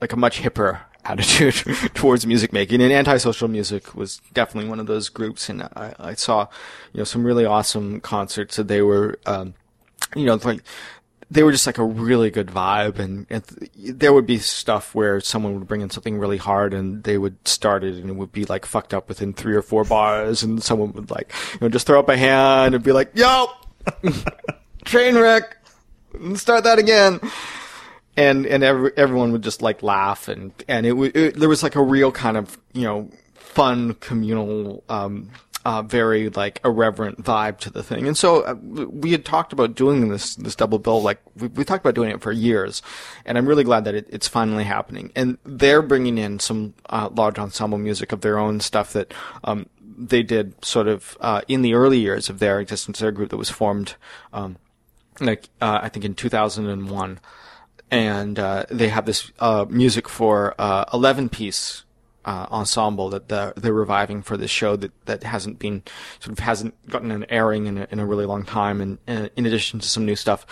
like a much hipper attitude towards music making. And antisocial music was definitely one of those groups. And I, I saw you know some really awesome concerts that they were um, you know like they were just like a really good vibe. And, and th- there would be stuff where someone would bring in something really hard and they would start it and it would be like fucked up within three or four bars. And someone would like you know just throw up a hand and be like yo train wreck start that again and and every, everyone would just like laugh and and it, it there was like a real kind of you know fun communal um uh, very like irreverent vibe to the thing. And so uh, we had talked about doing this this double bill like we, we talked about doing it for years. And i'm really glad that it, it's finally happening. And they're bringing in some uh, large ensemble music of their own stuff that um they did sort of uh, in the early years of their existence their group that was formed um like uh, i think in 2001 and uh, they have this uh, music for uh, 11 piece uh, ensemble that they're, they're reviving for this show that, that hasn't been sort of hasn't gotten an airing in a, in a really long time and, and in addition to some new stuff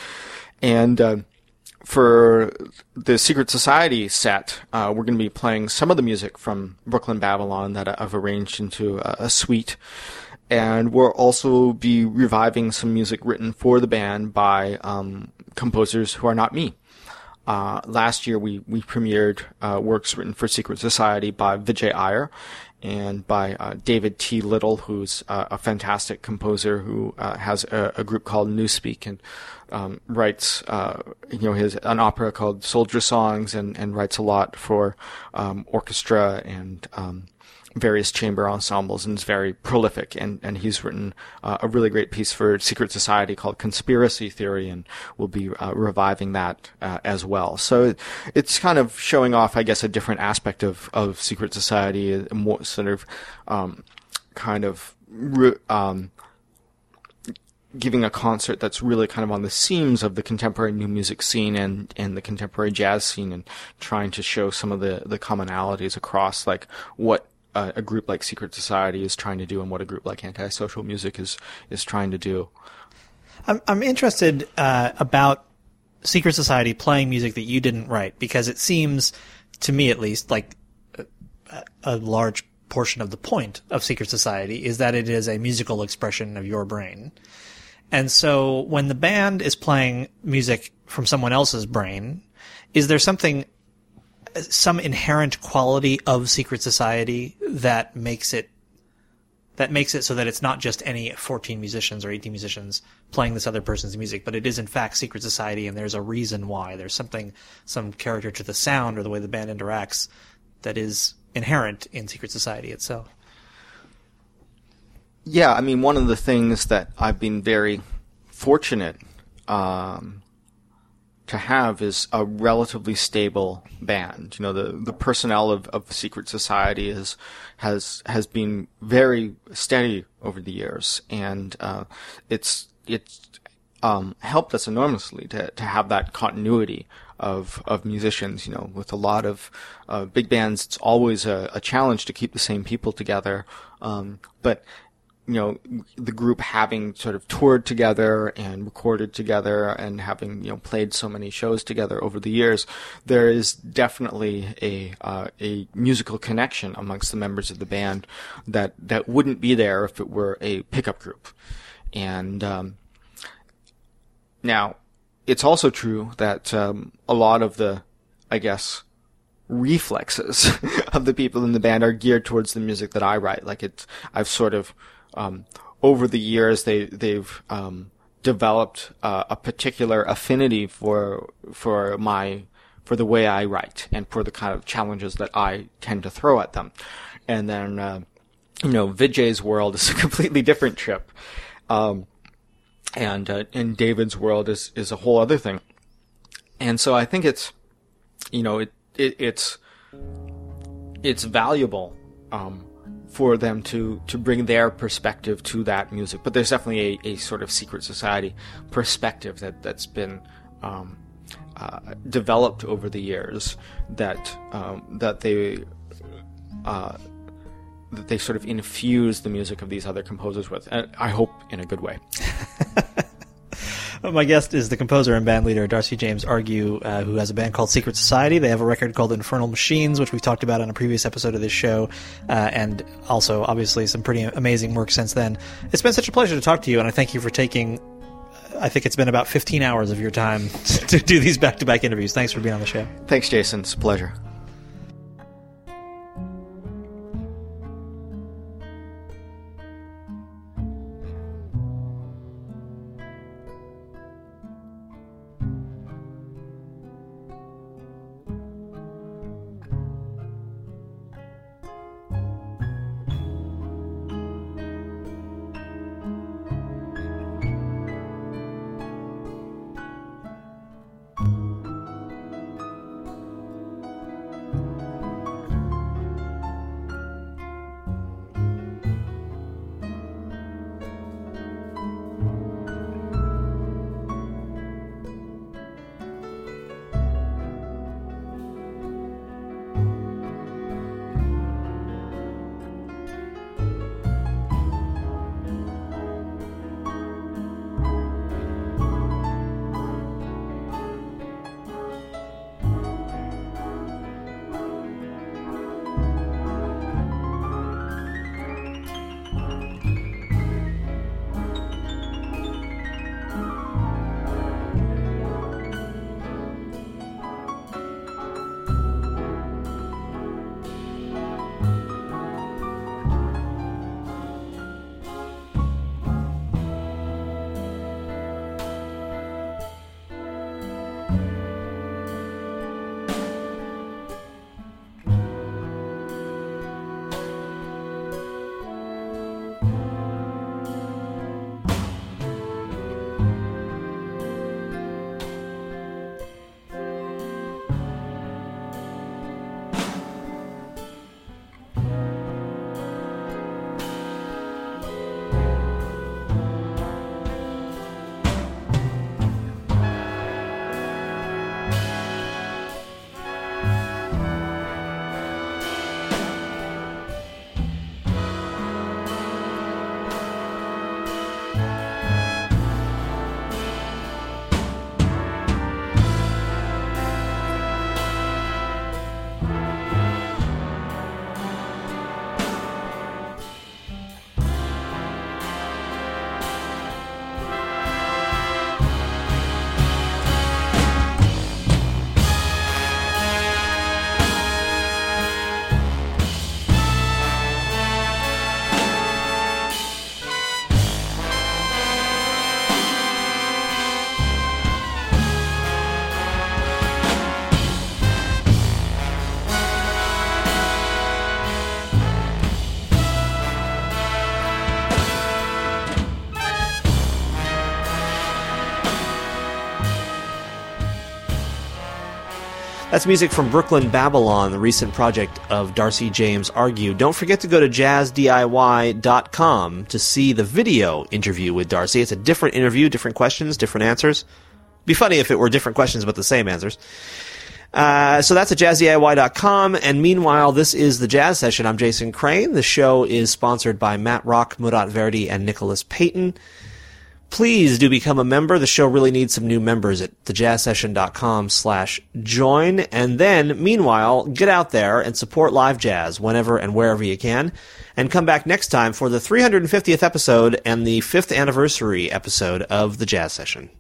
and uh, for the Secret Society set, uh, we're going to be playing some of the music from Brooklyn Babylon that I've arranged into a, a suite. And we'll also be reviving some music written for the band by um, composers who are not me. Uh, last year we, we premiered uh, works written for Secret Society by Vijay Iyer and by uh, David T. Little, who's uh, a fantastic composer who uh, has a, a, group called Newspeak and um, writes, uh, you know, his an opera called Soldier Songs and, and writes a lot for um, orchestra and um, various chamber ensembles and is very prolific. And, and he's written uh, a really great piece for Secret Society called Conspiracy Theory, and we'll be uh, reviving that uh, as well. So it's kind of showing off, I guess, a different aspect of, of Secret Society, more sort of um, kind of. Um, giving a concert that's really kind of on the seams of the contemporary new music scene and, and the contemporary jazz scene and trying to show some of the, the commonalities across like what a, a group like Secret Society is trying to do and what a group like Antisocial Music is is trying to do. I'm I'm interested uh, about Secret Society playing music that you didn't write because it seems to me at least like a, a large portion of the point of Secret Society is that it is a musical expression of your brain. And so when the band is playing music from someone else's brain, is there something some inherent quality of secret society that makes it that makes it so that it's not just any 14 musicians or 18 musicians playing this other person's music, but it is in fact secret society and there's a reason why. There's something, some character to the sound or the way the band interacts that is inherent in secret society itself. Yeah, I mean, one of the things that I've been very fortunate um, to have is a relatively stable band. You know, the, the personnel of, of Secret Society is, has, has been very steady over the years. And, uh, it's, it's, um, helped us enormously to, to have that continuity of, of musicians. You know, with a lot of, uh, big bands, it's always a, a challenge to keep the same people together. Um, but you know, the group having sort of toured together and recorded together and having, you know, played so many shows together over the years, there is definitely a, uh, a musical connection amongst the members of the band that, that wouldn't be there if it were a pickup group. And, um, now, it's also true that, um, a lot of the, I guess, reflexes of the people in the band are geared towards the music that I write. Like it's, I've sort of, um, over the years they they've um, developed uh, a particular affinity for for my for the way I write and for the kind of challenges that I tend to throw at them. And then uh, you know Vijay's world is a completely different trip. Um, and uh, and David's world is is a whole other thing. And so I think it's you know it, it it's it's valuable um, for them to to bring their perspective to that music. But there's definitely a, a sort of secret society perspective that that's been um, uh, developed over the years that um, that they uh, that they sort of infuse the music of these other composers with. And I hope in a good way. My guest is the composer and band leader Darcy James Argue, uh, who has a band called Secret Society. They have a record called Infernal Machines, which we've talked about on a previous episode of this show, uh, and also obviously some pretty amazing work since then. It's been such a pleasure to talk to you, and I thank you for taking. I think it's been about 15 hours of your time to do these back to back interviews. Thanks for being on the show. Thanks, Jason. It's a pleasure. That's music from Brooklyn Babylon, the recent project of Darcy James Argue. Don't forget to go to jazzdiy.com to see the video interview with Darcy. It's a different interview, different questions, different answers. Be funny if it were different questions but the same answers. Uh, so that's at jazzdiy.com. And meanwhile, this is the Jazz Session. I'm Jason Crane. The show is sponsored by Matt Rock, Murat Verdi, and Nicholas Payton. Please do become a member. The show really needs some new members at thejazzsession.com slash join. And then, meanwhile, get out there and support live jazz whenever and wherever you can. And come back next time for the 350th episode and the 5th anniversary episode of the Jazz Session.